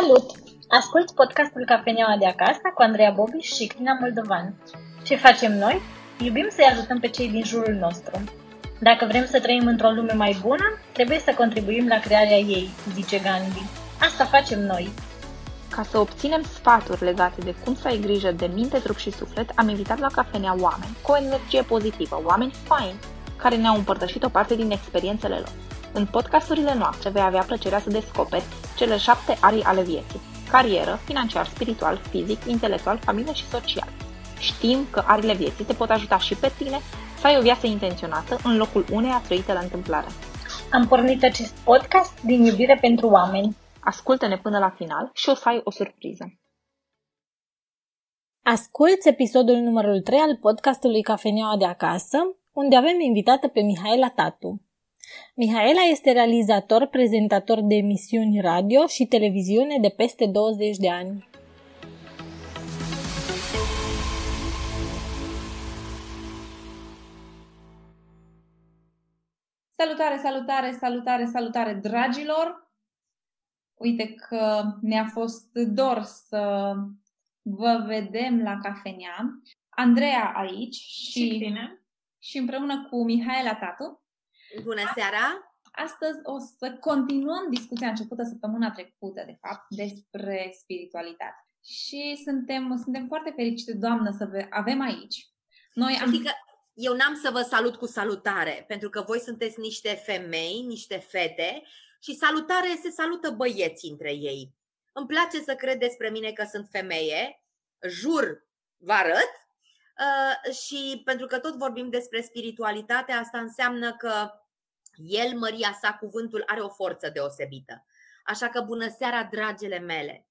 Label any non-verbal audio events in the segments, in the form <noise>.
Salut! Ascult podcastul Cafeneaua de acasă cu Andreea Bobi și Crina Moldovan. Ce facem noi? Iubim să-i ajutăm pe cei din jurul nostru. Dacă vrem să trăim într-o lume mai bună, trebuie să contribuim la crearea ei, zice Gandhi. Asta facem noi. Ca să obținem sfaturi legate de cum să ai grijă de minte, trup și suflet, am invitat la cafenea oameni cu o energie pozitivă, oameni faini, care ne-au împărtășit o parte din experiențele lor. În podcasturile noastre vei avea plăcerea să descoperi cele șapte arii ale vieții. Carieră, financiar, spiritual, fizic, intelectual, familie și social. Știm că arile vieții te pot ajuta și pe tine să ai o viață intenționată în locul uneia trăite la întâmplare. Am pornit acest podcast din iubire pentru oameni. Ascultă-ne până la final și o să ai o surpriză. Asculți episodul numărul 3 al podcastului Cafeneaua de acasă, unde avem invitată pe Mihaela Tatu. Mihaela este realizator, prezentator de emisiuni radio și televiziune de peste 20 de ani. Salutare, salutare, salutare, salutare, dragilor! Uite că ne-a fost dor să vă vedem la cafenea. Andreea aici și, și, tine. și împreună cu Mihaela Tatu. Bună seara! Astăzi o să continuăm discuția începută săptămâna trecută, de fapt, despre spiritualitate. Și suntem, suntem foarte fericite, doamnă, să avem aici. Noi am... Că eu n-am să vă salut cu salutare, pentru că voi sunteți niște femei, niște fete și salutare se salută băieții între ei. Îmi place să cred despre mine că sunt femeie, jur, vă arăt, uh, și pentru că tot vorbim despre spiritualitate, asta înseamnă că el, Maria sa, cuvântul, are o forță deosebită. Așa că bună seara, dragele mele!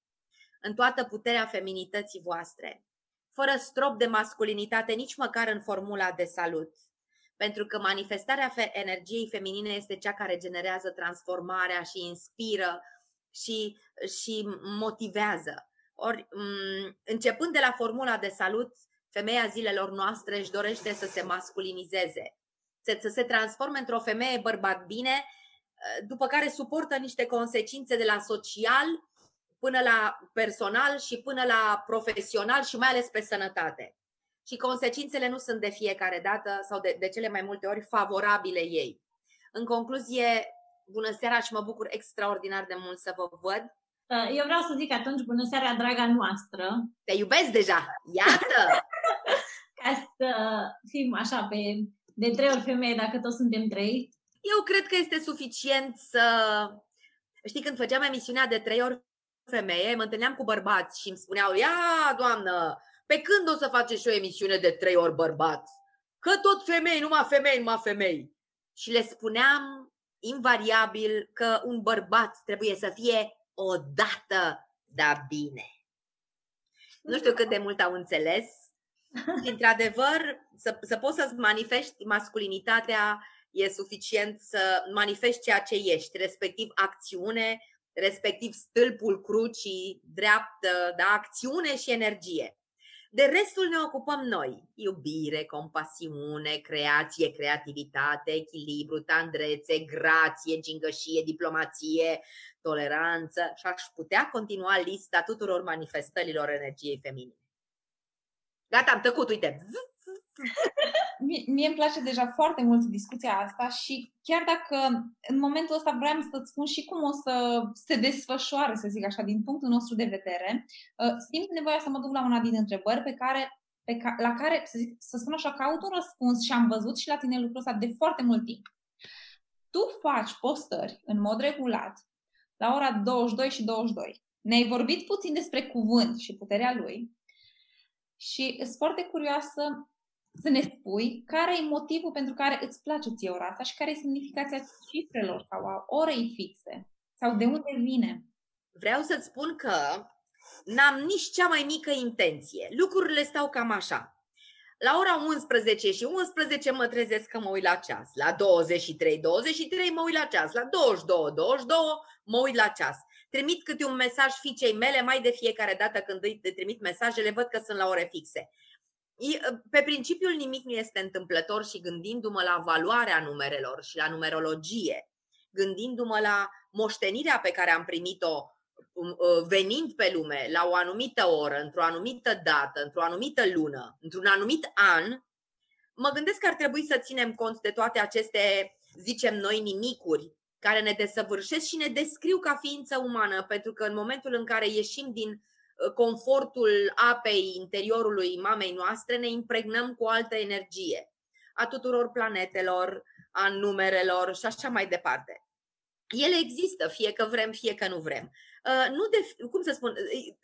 În toată puterea feminității voastre, fără strop de masculinitate, nici măcar în formula de salut. Pentru că manifestarea fe- energiei feminine este cea care generează transformarea și inspiră și, și motivează. Ori, începând de la formula de salut, femeia zilelor noastre își dorește să se masculinizeze, să se transforme într-o femeie bărbat bine, după care suportă niște consecințe de la social până la personal și până la profesional și mai ales pe sănătate. Și consecințele nu sunt de fiecare dată sau de, de cele mai multe ori favorabile ei. În concluzie, bună seara și mă bucur extraordinar de mult să vă văd. Uh, eu vreau să zic atunci bună seara, draga noastră. Te iubesc deja, iată! <laughs> Ca să fim așa pe de trei ori femeie, dacă toți suntem trei. Eu cred că este suficient să... Știi, când făceam emisiunea de trei ori femeie, mă întâlneam cu bărbați și îmi spuneau, ia, doamnă, pe când o să faceți și o emisiune de trei ori bărbați? Că tot femei, numai femei, numai femei. Și le spuneam invariabil că un bărbat trebuie să fie odată, da bine. Nu știu cât de mult au înțeles. Și, într-adevăr, să, să poți să-ți manifesti masculinitatea e suficient să manifesti ceea ce ești, respectiv acțiune, respectiv stâlpul crucii, dreaptă, da, acțiune și energie. De restul ne ocupăm noi. Iubire, compasiune, creație, creativitate, echilibru, tandrețe, grație, gingășie, diplomație, toleranță și aș putea continua lista tuturor manifestărilor energiei feminine. Gata, am tăcut, uite. Mie îmi place deja foarte mult discuția asta și chiar dacă în momentul ăsta vreau să-ți spun și cum o să se desfășoare, să zic așa, din punctul nostru de vedere, uh, simt nevoia să mă duc la una din întrebări pe care, pe ca, la care, să, zic, să spun așa, caut un răspuns și am văzut și la tine lucrul ăsta de foarte mult timp. Tu faci postări în mod regulat la ora 22 și 22. Ne-ai vorbit puțin despre cuvânt și puterea lui și sunt foarte curioasă să ne spui care e motivul pentru care îți place ție ora asta și care e semnificația cifrelor sau a orei fixe sau de unde vine. Vreau să-ți spun că n-am nici cea mai mică intenție. Lucrurile stau cam așa. La ora 11 și 11 mă trezesc că mă uit la ceas. La 23, 23 mă uit la ceas. La 22, 22 mă uit la ceas. Trimit câte un mesaj fiicei mele mai de fiecare dată când îi trimit mesajele, văd că sunt la ore fixe. Pe principiul nimic nu este întâmplător și gândindu-mă la valoarea numerelor și la numerologie, gândindu-mă la moștenirea pe care am primit-o um, uh, venind pe lume la o anumită oră, într-o anumită dată, într-o anumită lună, într-un anumit an, mă gândesc că ar trebui să ținem cont de toate aceste, zicem noi, nimicuri care ne desăvârșesc și ne descriu ca ființă umană, pentru că în momentul în care ieșim din uh, confortul apei interiorului mamei noastre, ne impregnăm cu o altă energie a tuturor planetelor, a numerelor și așa mai departe. Ele există, fie că vrem, fie că nu vrem. Uh, nu de, cum să spun, uh,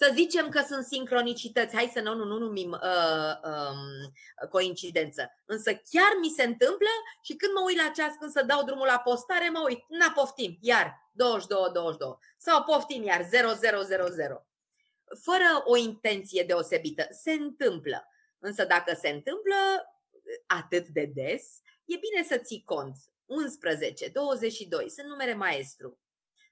să zicem că sunt sincronicități, hai să nu, nu, nu numim uh, um, coincidență. Însă chiar mi se întâmplă și când mă uit la ceas, când să dau drumul la postare, mă uit, na, poftim, iar 22, 22 sau poftim iar 0000. Fără o intenție deosebită, se întâmplă. Însă dacă se întâmplă atât de des, e bine să ții cont. 11, 22 sunt numere maestru.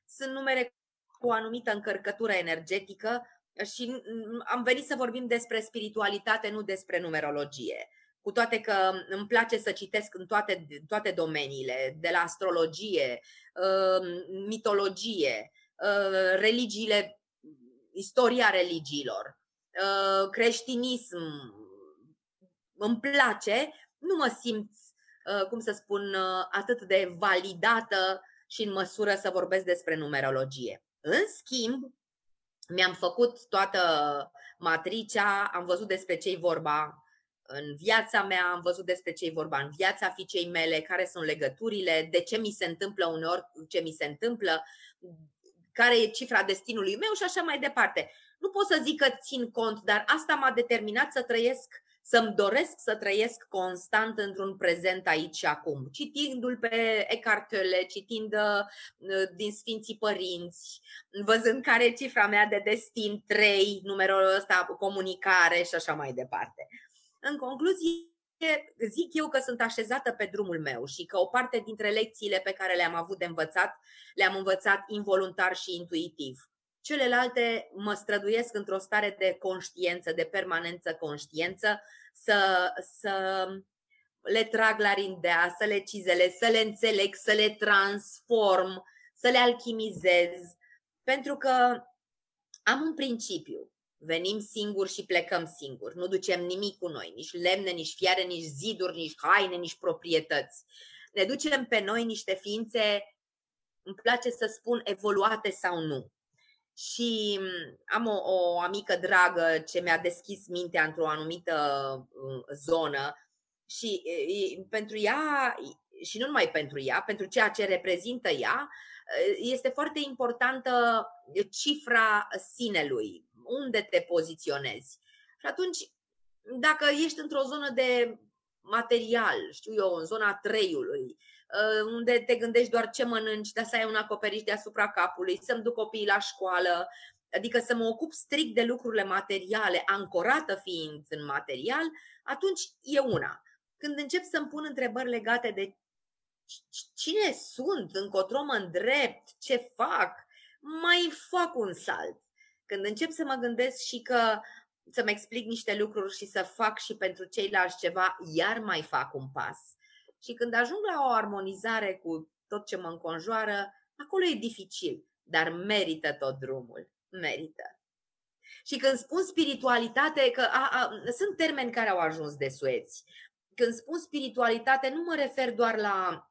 Sunt numere cu o anumită încărcătură energetică și am venit să vorbim despre spiritualitate, nu despre numerologie. Cu toate că îmi place să citesc în toate, toate domeniile, de la astrologie, uh, mitologie, uh, religiile, istoria religiilor, uh, creștinism, îmi place, nu mă simt, cum să spun, atât de validată și în măsură să vorbesc despre numerologie. În schimb, mi-am făcut toată matricea, am văzut despre ce-i vorba în viața mea, am văzut despre ce-i vorba în viața fiicei mele, care sunt legăturile, de ce mi se întâmplă uneori ce mi se întâmplă, care e cifra destinului meu și așa mai departe. Nu pot să zic că țin cont, dar asta m-a determinat să trăiesc să-mi doresc să trăiesc constant într-un prezent aici și acum, citindu-l pe Eckhart Tolle, citind uh, din Sfinții Părinți, văzând care e cifra mea de destin 3, numărul ăsta, comunicare și așa mai departe. În concluzie, zic eu că sunt așezată pe drumul meu și că o parte dintre lecțiile pe care le-am avut de învățat, le-am învățat involuntar și intuitiv. Celelalte mă străduiesc într-o stare de conștiență, de permanență conștiență, să, să le trag la rindea, să le cizelez, să le înțeleg, să le transform, să le alchimizez. Pentru că am un principiu. Venim singuri și plecăm singuri. Nu ducem nimic cu noi, nici lemne, nici fiare, nici ziduri, nici haine, nici proprietăți. Ne ducem pe noi niște ființe, îmi place să spun, evoluate sau nu și mm, am o, o amică dragă ce mi-a deschis mintea într-o anumită mm, zonă și pentru ea, și nu numai pentru ea, pentru ceea ce reprezintă ea, este foarte importantă cifra sinelui, unde te poziționezi. Și atunci, dacă ești într-o zonă de material, știu eu, în zona treiului, Uh, unde te gândești doar ce mănânci, dar să ai un acoperiș deasupra capului, să-mi duc copiii la școală, adică să mă ocup strict de lucrurile materiale, ancorată fiind în material, atunci e una. Când încep să-mi pun întrebări legate de cine sunt, încotro mă îndrept, ce fac, mai fac un salt. Când încep să mă gândesc și că să-mi explic niște lucruri și să fac și pentru ceilalți ceva, iar mai fac un pas. Și când ajung la o armonizare cu tot ce mă înconjoară, acolo e dificil, dar merită tot drumul. Merită. Și când spun spiritualitate, că a, a, sunt termeni care au ajuns de sueți. Când spun spiritualitate, nu mă refer doar la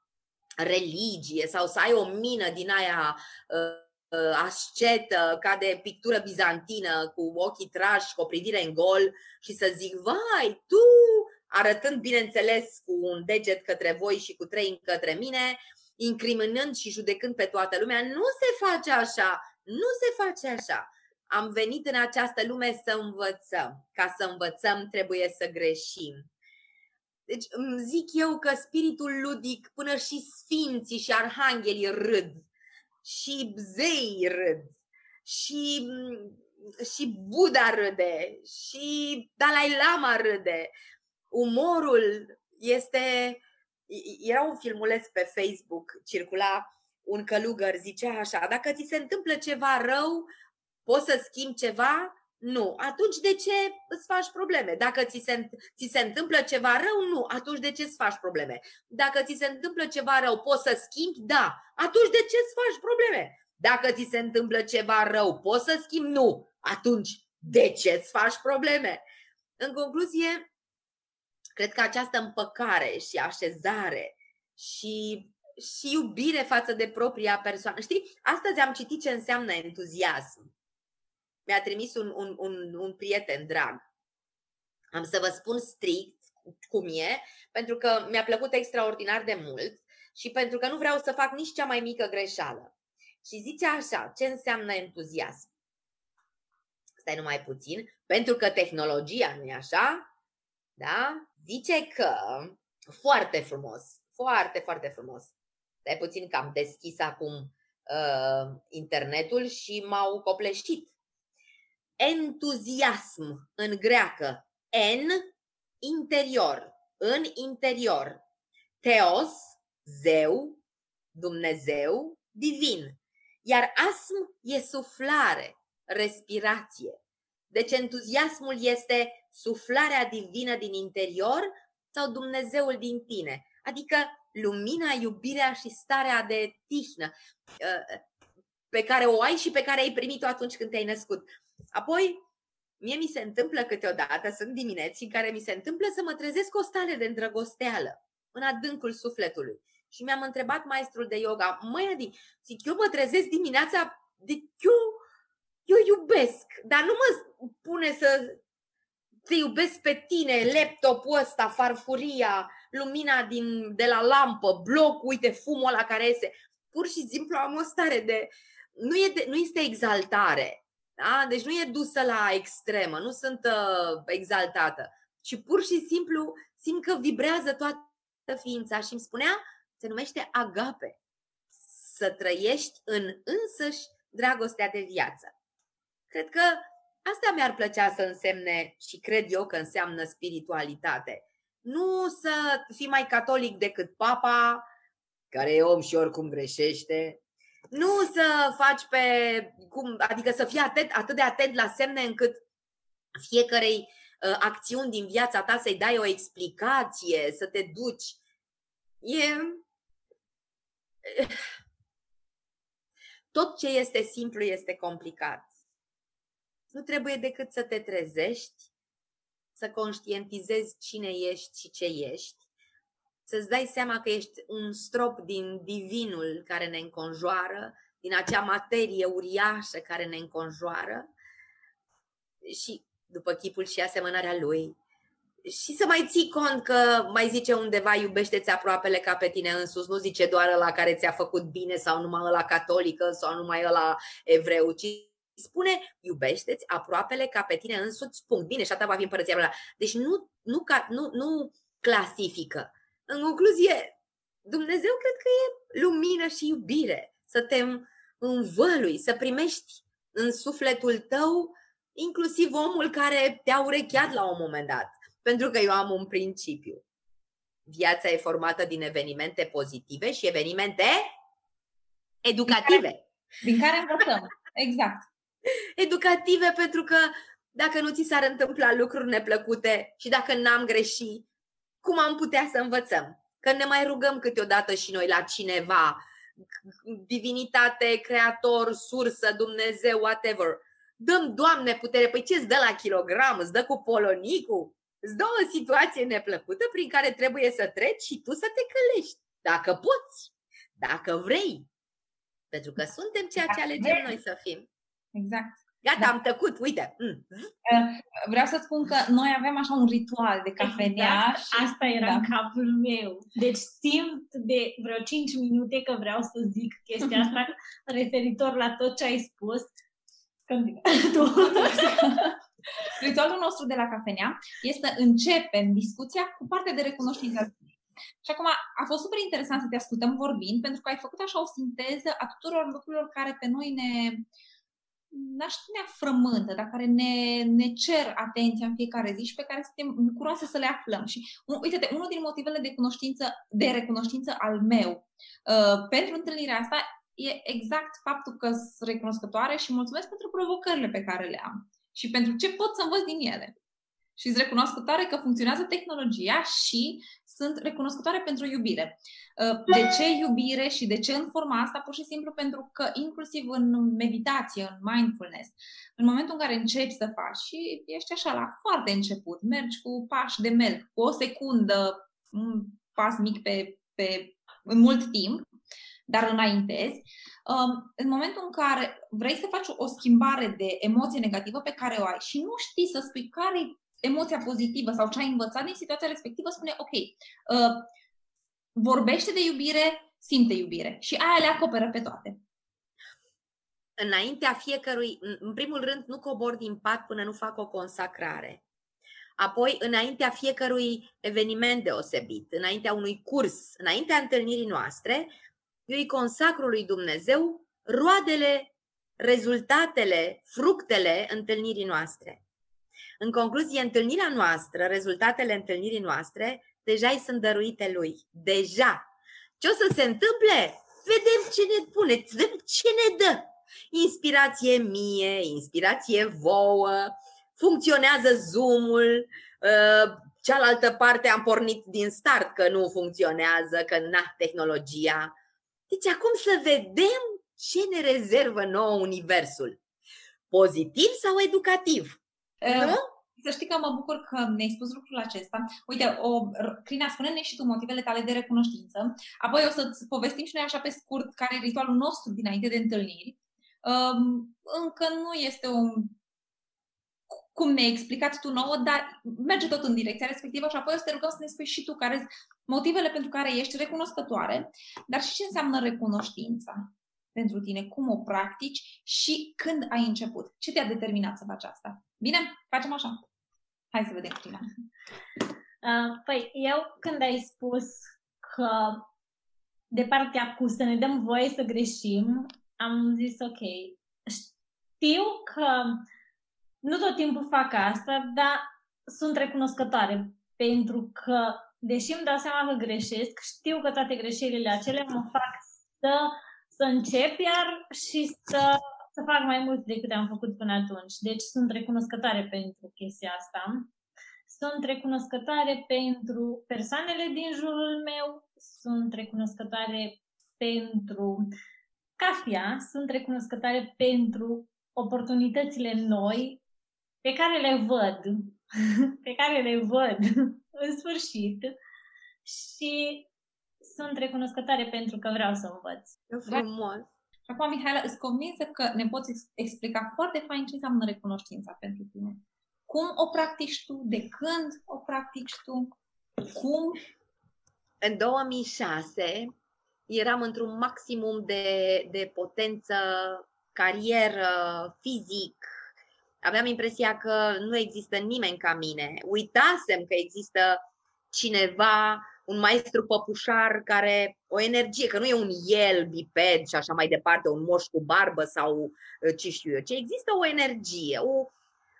religie sau să ai o mină din aia uh, uh, ascetă, ca de pictură bizantină, cu ochii trași, cu o privire în gol și să zic, vai, tu arătând, bineînțeles, cu un deget către voi și cu trei către mine, incriminând și judecând pe toată lumea. Nu se face așa, nu se face așa. Am venit în această lume să învățăm. Ca să învățăm trebuie să greșim. Deci îmi zic eu că spiritul ludic, până și sfinții și arhanghelii râd, și zei râd, și, și Buddha râde, și Dalai Lama râde, umorul este... Era un filmuleț pe Facebook, circula un călugăr, zicea așa, dacă ți se întâmplă ceva rău, poți să schimbi ceva? Nu. Atunci de ce îți faci probleme? Dacă ți se, ți se întâmplă ceva rău? Nu. Atunci de ce îți faci probleme? Dacă ți se întâmplă ceva rău, poți să schimbi? Da. Atunci de ce îți faci probleme? Dacă ți se întâmplă ceva rău, poți să schimbi? Nu. Atunci, de ce îți faci probleme? În concluzie, cred că această împăcare și așezare și, și iubire față de propria persoană. Știi, astăzi am citit ce înseamnă entuziasm. Mi-a trimis un, un, un, un prieten drag. Am să vă spun strict cum e, pentru că mi-a plăcut extraordinar de mult și pentru că nu vreau să fac nici cea mai mică greșeală. Și zice așa, ce înseamnă entuziasm? Stai numai puțin, pentru că tehnologia, nu-i așa? Da? Zice că, foarte frumos, foarte, foarte frumos. Stai puțin că am deschis acum uh, internetul și m-au copleșit. Entuziasm în greacă, en, interior, în interior. Teos, zeu, Dumnezeu, divin. Iar asm e suflare, respirație. Deci entuziasmul este suflarea divină din interior sau Dumnezeul din tine. Adică lumina, iubirea și starea de tihnă uh, pe care o ai și pe care ai primit-o atunci când te-ai născut. Apoi, mie mi se întâmplă câteodată, sunt dimineți în care mi se întâmplă să mă trezesc o stare de îndrăgosteală în adâncul sufletului. Și mi-am întrebat maestrul de yoga, măi Adi, zic, eu mă trezesc dimineața, de eu, eu iubesc, dar nu mă pune să te iubesc pe tine, laptopul ăsta, farfuria, lumina din, de la lampă, bloc, uite, fumul la care iese. Pur și simplu am o stare de... Nu, e de, nu este exaltare, da? Deci nu e dusă la extremă, nu sunt uh, exaltată, ci pur și simplu simt că vibrează toată ființa și îmi spunea, se numește agape. Să trăiești în însăși dragostea de viață. Cred că asta mi-ar plăcea să însemne și cred eu că înseamnă spiritualitate. Nu să fii mai catolic decât papa, care e om și oricum greșește, nu să faci pe, cum, adică să fii atent, atât de atent la semne încât fiecarei uh, acțiuni din viața ta să-i dai o explicație, să te duci. E... Tot ce este simplu este complicat. Nu trebuie decât să te trezești, să conștientizezi cine ești și ce ești să-ți dai seama că ești un strop din divinul care ne înconjoară, din acea materie uriașă care ne înconjoară și după chipul și asemănarea lui. Și să mai ții cont că mai zice undeva iubește-ți aproapele ca pe tine însus, nu zice doar la care ți-a făcut bine sau numai la catolică sau numai la evreu, ci spune iubește-ți aproapele ca pe tine însuți, punct. Bine, și atât va fi împărăția mea. Deci nu, nu, nu, nu clasifică, în concluzie, Dumnezeu cred că e lumină și iubire. Să te învălui, să primești în sufletul tău inclusiv omul care te-a urecheat la un moment dat. Pentru că eu am un principiu. Viața e formată din evenimente pozitive și evenimente educative. Din care, din care învățăm. Exact. Educative pentru că dacă nu ți s-ar întâmpla lucruri neplăcute și dacă n-am greșit cum am putea să învățăm? Că ne mai rugăm câteodată și noi la cineva, divinitate, creator, sursă, Dumnezeu, whatever. Dăm, Doamne, putere. Păi ce îți dă la kilogram? Îți dă cu polonicul? Îți dă o situație neplăcută prin care trebuie să treci și tu să te călești. Dacă poți, dacă vrei. Pentru că suntem ceea ce alegem noi să fim. Exact. Gata, da. am tăcut, uite. Mm. Uh, vreau să spun că noi avem așa un ritual de cafenea. Exact, și... Asta era da. în capul meu. Deci simt de vreo 5 minute că vreau să zic chestia asta <laughs> referitor la tot ce ai spus. <laughs> Ritualul nostru de la cafenea este începem discuția cu partea de recunoștință. Și acum a fost super interesant să te ascultăm vorbind, pentru că ai făcut așa o sinteză a tuturor lucrurilor care pe noi ne, n-aș spune frământă, dar care ne, ne cer atenția în fiecare zi și pe care suntem bucuroase să le aflăm. Și uite-te, unul din motivele de, cunoștință, de recunoștință al meu uh, pentru întâlnirea asta e exact faptul că sunt recunoscătoare și mulțumesc pentru provocările pe care le am și pentru ce pot să învăț din ele. și sunt recunoscătoare că funcționează tehnologia și sunt recunoscătoare pentru iubire. Uh, de ce iubire și de ce în forma asta? Pur și simplu pentru că inclusiv în meditație, în mindfulness, în momentul în care începi să faci și ești așa la foarte început, mergi cu pași de melc, cu o secundă, un pas mic pe, pe în mult timp, dar înaintezi, um, în momentul în care vrei să faci o schimbare de emoție negativă pe care o ai și nu știi să spui care emoția pozitivă sau ce ai învățat din situația respectivă, spune ok, uh, vorbește de iubire, simte iubire și aia le acoperă pe toate. Înaintea fiecărui, în primul rând, nu cobor din pat până nu fac o consacrare. Apoi, înaintea fiecărui eveniment deosebit, înaintea unui curs, înaintea întâlnirii noastre, eu îi consacru lui Dumnezeu roadele, rezultatele, fructele întâlnirii noastre. În concluzie, întâlnirea noastră, rezultatele întâlnirii noastre, deja îi sunt dăruite lui. Deja. Ce o să se întâmple? Vedem ce ne pune, vedem ce ne dă. Inspirație mie, inspirație vouă, funcționează Zoom-ul, uh, cealaltă parte am pornit din start că nu funcționează, că na, tehnologia. Deci acum să vedem ce ne rezervă nouă Universul. Pozitiv sau educativ? Nu? Să știi că mă bucur că ne-ai spus lucrul acesta. Uite, o, Crina, spune-ne și tu motivele tale de recunoștință. Apoi o să-ți povestim și noi așa pe scurt care e ritualul nostru dinainte de întâlniri. Um, încă nu este un cum ne-ai explicat tu nouă, dar merge tot în direcția respectivă și apoi o să te rugăm să ne spui și tu care motivele pentru care ești recunoscătoare, dar și ce înseamnă recunoștința pentru tine, cum o practici și când ai început. Ce te-a determinat să faci asta? Bine, facem așa. Hai să vedem, prima. Uh, păi, eu când ai spus că de partea cu să ne dăm voie să greșim, am zis ok, știu că nu tot timpul fac asta, dar sunt recunoscătoare pentru că, deși îmi dau seama că greșesc, știu că toate greșelile acelea mă fac să, să încep iar și să să fac mai mult decât am făcut până atunci. Deci sunt recunoscătoare pentru chestia asta. Sunt recunoscătoare pentru persoanele din jurul meu, sunt recunoscătoare pentru cafea, sunt recunoscătoare pentru oportunitățile noi pe care le văd, <laughs> pe care le văd <laughs> în sfârșit și sunt recunoscătoare pentru că vreau să învăț. Frumos! Și acum, Mihaela, îți convinsă că ne poți explica foarte fain ce înseamnă recunoștința pentru tine. Cum o practici tu? De când o practici tu? Cum? În 2006 eram într-un maximum de, de potență, carieră, fizic. Aveam impresia că nu există nimeni ca mine. Uitasem că există cineva un maestru păpușar care, o energie, că nu e un el biped și așa mai departe, un moș cu barbă sau uh, ce știu eu, ci există o energie, o,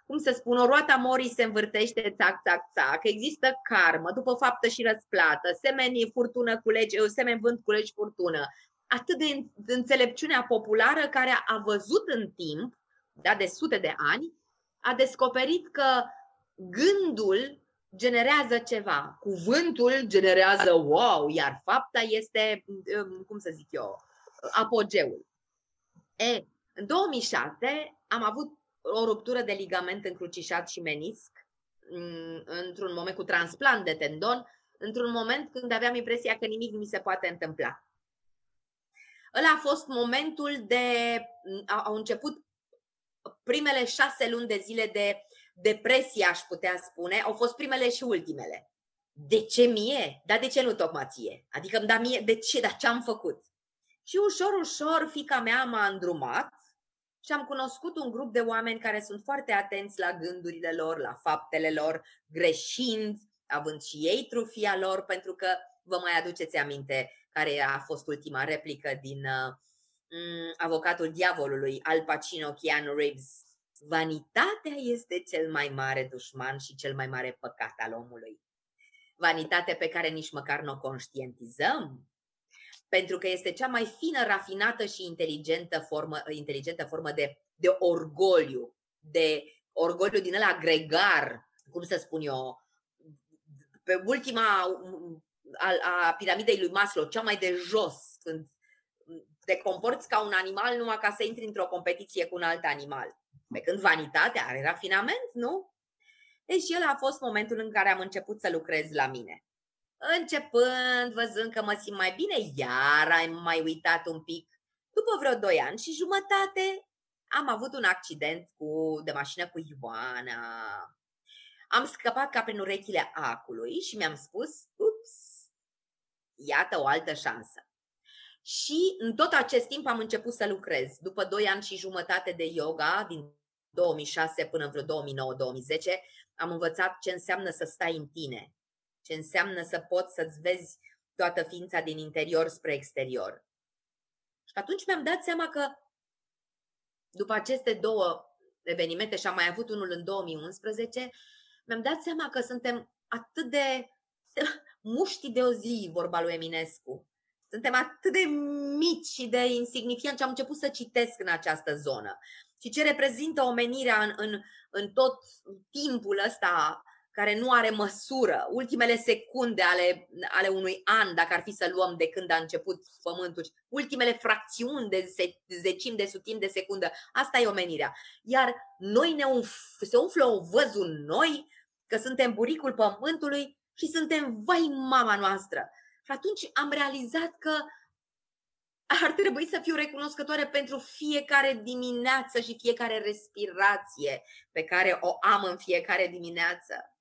cum să spun, o roata morii se învârtește țac, țac, țac, există karmă, după faptă și răsplată, semeni furtună culege, uh, semeni vânt culegi furtună. Atât de, de înțelepciunea populară care a văzut în timp, da, de sute de ani, a descoperit că gândul generează ceva. Cuvântul generează wow, iar fapta este, um, cum să zic eu, apogeul. E, în 2006 am avut o ruptură de ligament încrucișat și menisc, mm, într-un moment cu transplant de tendon, într-un moment când aveam impresia că nimic nu mi se poate întâmpla. Ăla a fost momentul de. Au început primele șase luni de zile de depresie, aș putea spune, au fost primele și ultimele. De ce mie? Dar de ce nu tocmai ție? Adică da mie, de ce? Dar ce am făcut? Și ușor, ușor, fica mea m-a îndrumat și am cunoscut un grup de oameni care sunt foarte atenți la gândurile lor, la faptele lor, greșind, având și ei trufia lor, pentru că vă mai aduceți aminte care a fost ultima replică din uh, avocatul diavolului, Al Pacino, Keanu Reeves, Vanitatea este cel mai mare dușman și cel mai mare păcat al omului. Vanitate pe care nici măcar nu o conștientizăm, pentru că este cea mai fină, rafinată și inteligentă formă, inteligentă formă de, de orgoliu, de orgoliu din ăla gregar, cum să spun eu, pe ultima a, a piramidei lui Maslow, cea mai de jos, când te comporți ca un animal numai ca să intri într-o competiție cu un alt animal. Pe când vanitatea are rafinament, nu? Deci el a fost momentul în care am început să lucrez la mine. Începând, văzând că mă simt mai bine, iar am mai uitat un pic. După vreo doi ani și jumătate, am avut un accident cu, de mașină cu Ioana. Am scăpat ca prin urechile acului și mi-am spus, ups, iată o altă șansă. Și în tot acest timp am început să lucrez. După doi ani și jumătate de yoga, din 2006 până în vreo 2009-2010, am învățat ce înseamnă să stai în tine, ce înseamnă să poți să-ți vezi toată ființa din interior spre exterior. Și atunci mi-am dat seama că după aceste două evenimente și am mai avut unul în 2011, mi-am dat seama că suntem atât de <laughs> muști de o zi, vorba lui Eminescu. Suntem atât de mici și de insignifianți și am început să citesc în această zonă. Și ce reprezintă omenirea în, în, în tot timpul ăsta care nu are măsură, ultimele secunde ale, ale unui an, dacă ar fi să luăm de când a început pământul, ultimele fracțiuni de zecim de sutim de secundă, asta e omenirea. Iar noi ne umf- se umflă o văzul noi, că suntem buricul pământului și suntem vai mama noastră. Și atunci am realizat că ar trebui să fiu recunoscătoare pentru fiecare dimineață și fiecare respirație pe care o am în fiecare dimineață.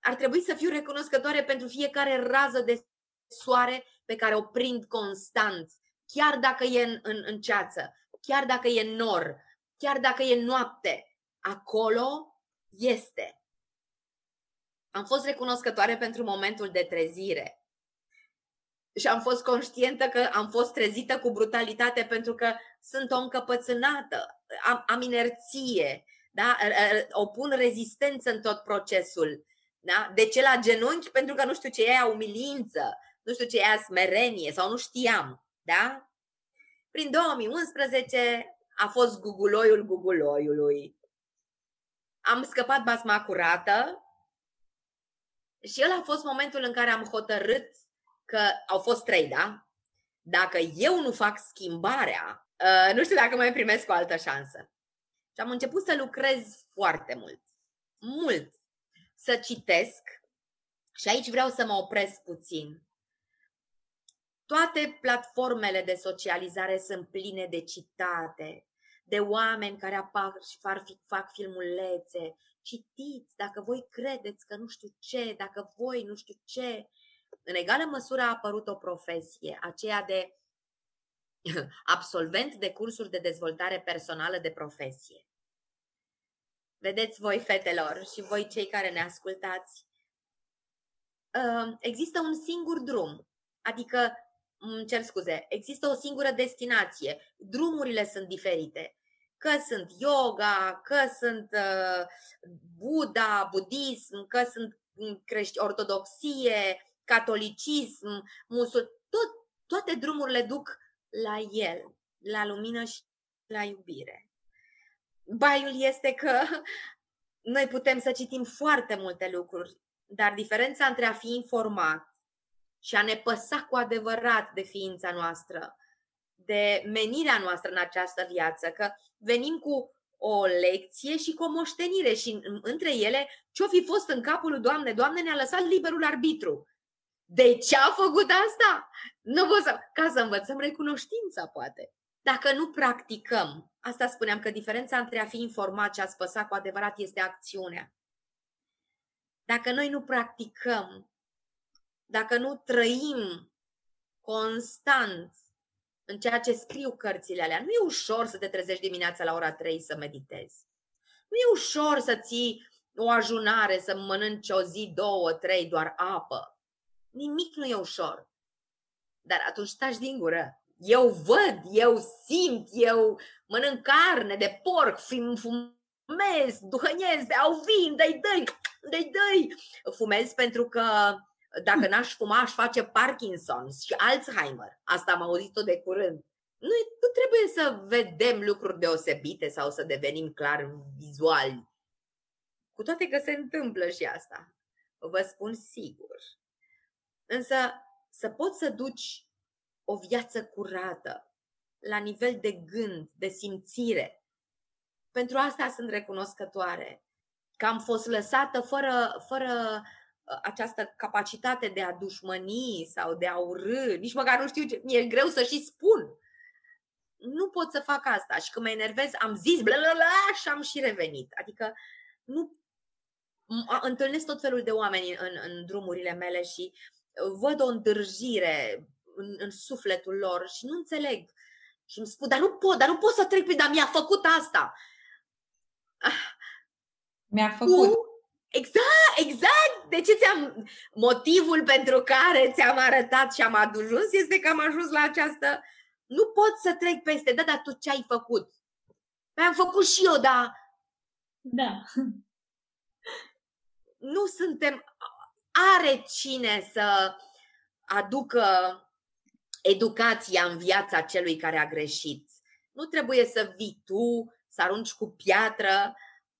Ar trebui să fiu recunoscătoare pentru fiecare rază de soare pe care o prind constant, chiar dacă e în, în, în ceață, chiar dacă e nor, chiar dacă e noapte. Acolo este. Am fost recunoscătoare pentru momentul de trezire. Și am fost conștientă că am fost trezită cu brutalitate pentru că sunt o încăpățânată, am, am inerție, da? opun rezistență în tot procesul. Da? De ce la genunchi? Pentru că nu știu ce e aia umilință, nu știu ce e aia smerenie sau nu știam. Da? Prin 2011 a fost guguloiul guguloiului. Am scăpat basma curată, și el a fost momentul în care am hotărât că au fost trei, da? Dacă eu nu fac schimbarea, uh, nu știu dacă mai primesc o altă șansă. Și am început să lucrez foarte mult. Mult. Să citesc. Și aici vreau să mă opresc puțin. Toate platformele de socializare sunt pline de citate, de oameni care apar și fac, fac filmulețe, citiți, dacă voi credeți că nu știu ce, dacă voi nu știu ce. În egală măsură a apărut o profesie, aceea de <laughs> absolvent de cursuri de dezvoltare personală de profesie. Vedeți voi, fetelor, și voi cei care ne ascultați, ă, există un singur drum, adică, îmi cer scuze, există o singură destinație. Drumurile sunt diferite că sunt yoga, că sunt uh, Buddha, budism, că sunt mm, crești ortodoxie, catolicism, musul, tot, toate drumurile duc la el, la lumină și la iubire. Baiul este că <laughs> noi putem să citim foarte multe lucruri, dar diferența între a fi informat și a ne păsa cu adevărat de ființa noastră de menirea noastră în această viață, că venim cu o lecție și cu o moștenire și între ele ce-o fi fost în capul lui Doamne? Doamne ne-a lăsat liberul arbitru. De ce a făcut asta? Nu vă să... Ca să învățăm recunoștința, poate. Dacă nu practicăm, asta spuneam că diferența între a fi informat și a spăsa cu adevărat este acțiunea. Dacă noi nu practicăm, dacă nu trăim constant în ceea ce scriu cărțile alea. Nu e ușor să te trezești dimineața la ora 3 să meditezi. Nu e ușor să ții o ajunare, să mănânci o zi, două, trei, doar apă. Nimic nu e ușor. Dar atunci taci din gură. Eu văd, eu simt, eu mănânc carne de porc, fumez, duhănesc, beau vin, dă-i, dă-i, dă-i, dă-i. Fumez pentru că dacă n-aș fuma, aș face Parkinson și Alzheimer. Asta am auzit-o de curând. Nu, nu trebuie să vedem lucruri deosebite sau să devenim clar vizuali. Cu toate că se întâmplă și asta. Vă spun sigur. Însă să poți să duci o viață curată, la nivel de gând, de simțire. Pentru asta sunt recunoscătoare. Că am fost lăsată fără, fără uh, această capacitate de a dușmăni sau de a urâ. Nici măcar nu știu ce. Mi-e greu să și spun. Nu pot să fac asta. Și când mă enervez, am zis bla bla bla și am și revenit. Adică nu întâlnesc tot felul de oameni în, în drumurile mele și văd o întârjire în, în sufletul lor și nu înțeleg. Și îmi spun, dar nu pot, dar nu pot să trec prin, dar mi-a făcut asta. Mi-a făcut. Tu? Exact, exact. De ce ți-am... Motivul pentru care ți-am arătat și am ajuns este că am ajuns la această... Nu pot să trec peste, da, dar tu ce ai făcut? Păi am făcut și eu, da. Da. Nu suntem... Are cine să aducă educația în viața celui care a greșit. Nu trebuie să vii tu, să arunci cu piatră,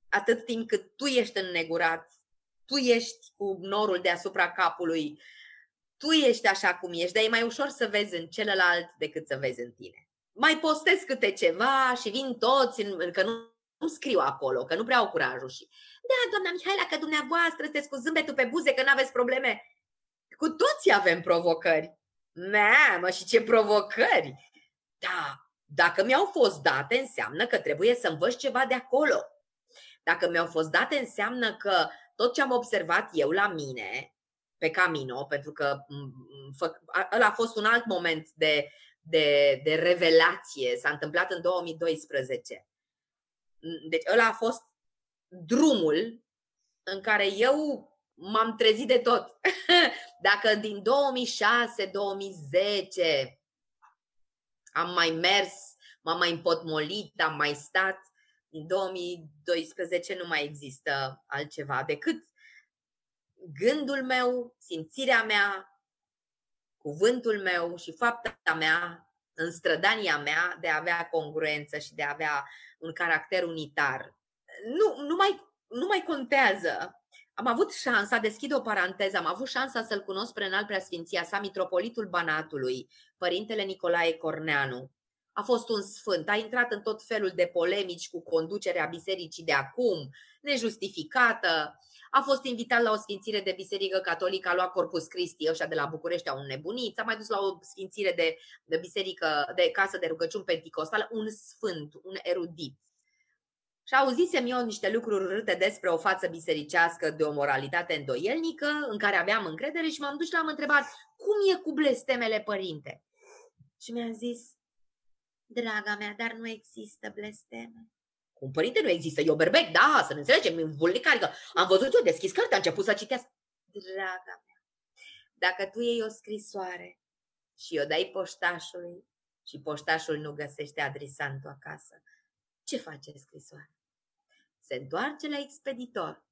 atât timp cât tu ești înnegurat, tu ești cu norul deasupra capului, tu ești așa cum ești, dar e mai ușor să vezi în celălalt decât să vezi în tine. Mai postez câte ceva și vin toți, în, că nu, nu scriu acolo, că nu prea au curajul. Și, da, doamna Mihaela, că dumneavoastră sunteți cu zâmbetul pe buze, că nu aveți probleme. Cu toții avem provocări. Mamă, și ce provocări! Da, dacă mi-au fost date, înseamnă că trebuie să învăț ceva de acolo. Dacă mi-au fost date, înseamnă că tot ce am observat eu la mine, pe Camino, pentru că ăla a fost un alt moment de, de, de revelație, s-a întâmplat în 2012. Deci ăla a fost drumul în care eu m-am trezit de tot. <laughs> Dacă din 2006-2010 am mai mers, m-am mai împotmolit, am mai stat, din 2012 nu mai există altceva decât gândul meu, simțirea mea, cuvântul meu și fapta mea, în strădania mea de a avea congruență și de a avea un caracter unitar. Nu, nu, mai, nu mai contează am avut șansa, deschid o paranteză, am avut șansa să-l cunosc pe înalt preasfinția sa, mitropolitul Banatului, părintele Nicolae Corneanu. A fost un sfânt, a intrat în tot felul de polemici cu conducerea bisericii de acum, nejustificată. A fost invitat la o sfințire de biserică catolică, a luat Corpus Christi, ăștia de la București au un nebunit, s-a mai dus la o sfințire de, de biserică, de casă de rugăciuni penticostală, un sfânt, un erudit. Și auzisem eu niște lucruri râte despre o față bisericească de o moralitate îndoielnică, în care aveam încredere și m-am dus și l-am întrebat, cum e cu blestemele, părinte? Și mi-a zis, draga mea, dar nu există blesteme. Cum părinte nu există? Eu berbec, da, să ne înțelegem, vulnic, adică am văzut eu, deschis cartea, am început să citească. Draga mea, dacă tu iei o scrisoare și o dai poștașului și poștașul nu găsește adresantul acasă, ce face scrisoarea? Se întoarce la expeditor.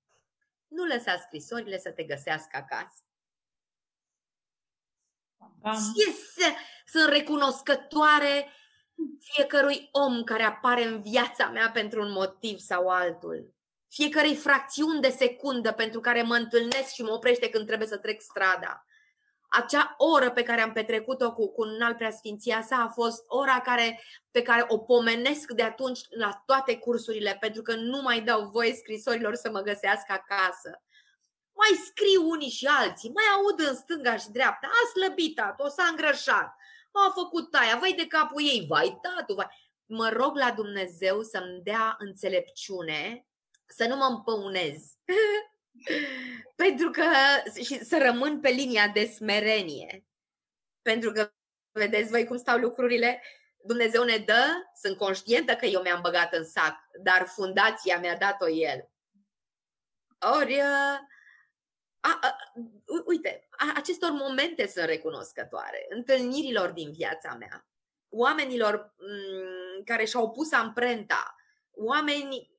Nu lăsa scrisorile să te găsească acasă. Ce să, sunt recunoscătoare fiecărui om care apare în viața mea pentru un motiv sau altul. Fiecarei fracțiuni de secundă pentru care mă întâlnesc și mă oprește când trebuie să trec strada acea oră pe care am petrecut-o cu, cu un alt preasfinția sa a fost ora care, pe care o pomenesc de atunci la toate cursurile, pentru că nu mai dau voie scrisorilor să mă găsească acasă. Mai scriu unii și alții, mai aud în stânga și dreapta, a slăbit o s-a îngrășat, a făcut taia, vai de capul ei, vai tatu, vai. Mă rog la Dumnezeu să-mi dea înțelepciune, să nu mă împăunez. <laughs> Pentru că și să rămân pe linia de smerenie. Pentru că, vedeți voi cum stau lucrurile, Dumnezeu ne dă, sunt conștientă că eu mi-am băgat în sac, dar fundația mi-a dat-o El. Ori, a, a, uite, a, acestor momente sunt recunoscătoare, întâlnirilor din viața mea, oamenilor m- mm, care și-au pus amprenta, oameni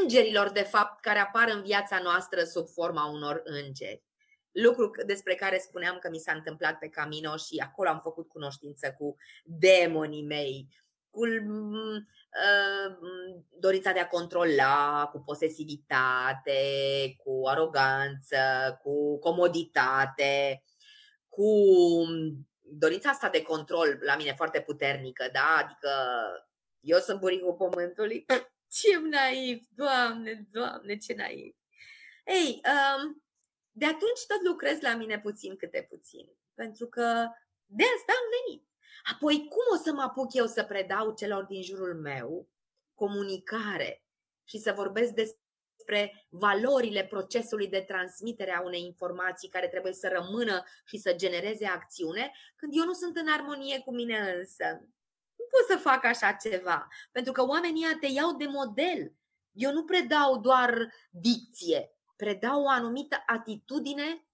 îngerilor, de fapt, care apar în viața noastră sub forma unor îngeri. Lucru despre care spuneam că mi s-a întâmplat pe Camino și acolo am făcut cunoștință cu demonii mei, cu uh, dorința de a controla, cu posesivitate, cu aroganță, cu comoditate, cu dorința asta de control la mine foarte puternică, da? Adică eu sunt buricul pământului. Ce naiv, doamne, doamne, ce naiv. Ei, um, de atunci tot lucrez la mine puțin câte puțin. Pentru că de asta am venit. Apoi, cum o să mă apuc eu să predau celor din jurul meu comunicare și să vorbesc despre valorile procesului de transmitere a unei informații care trebuie să rămână și să genereze acțiune, când eu nu sunt în armonie cu mine însă? Nu pot să fac așa ceva, pentru că oamenii te iau de model. Eu nu predau doar dicție, predau o anumită atitudine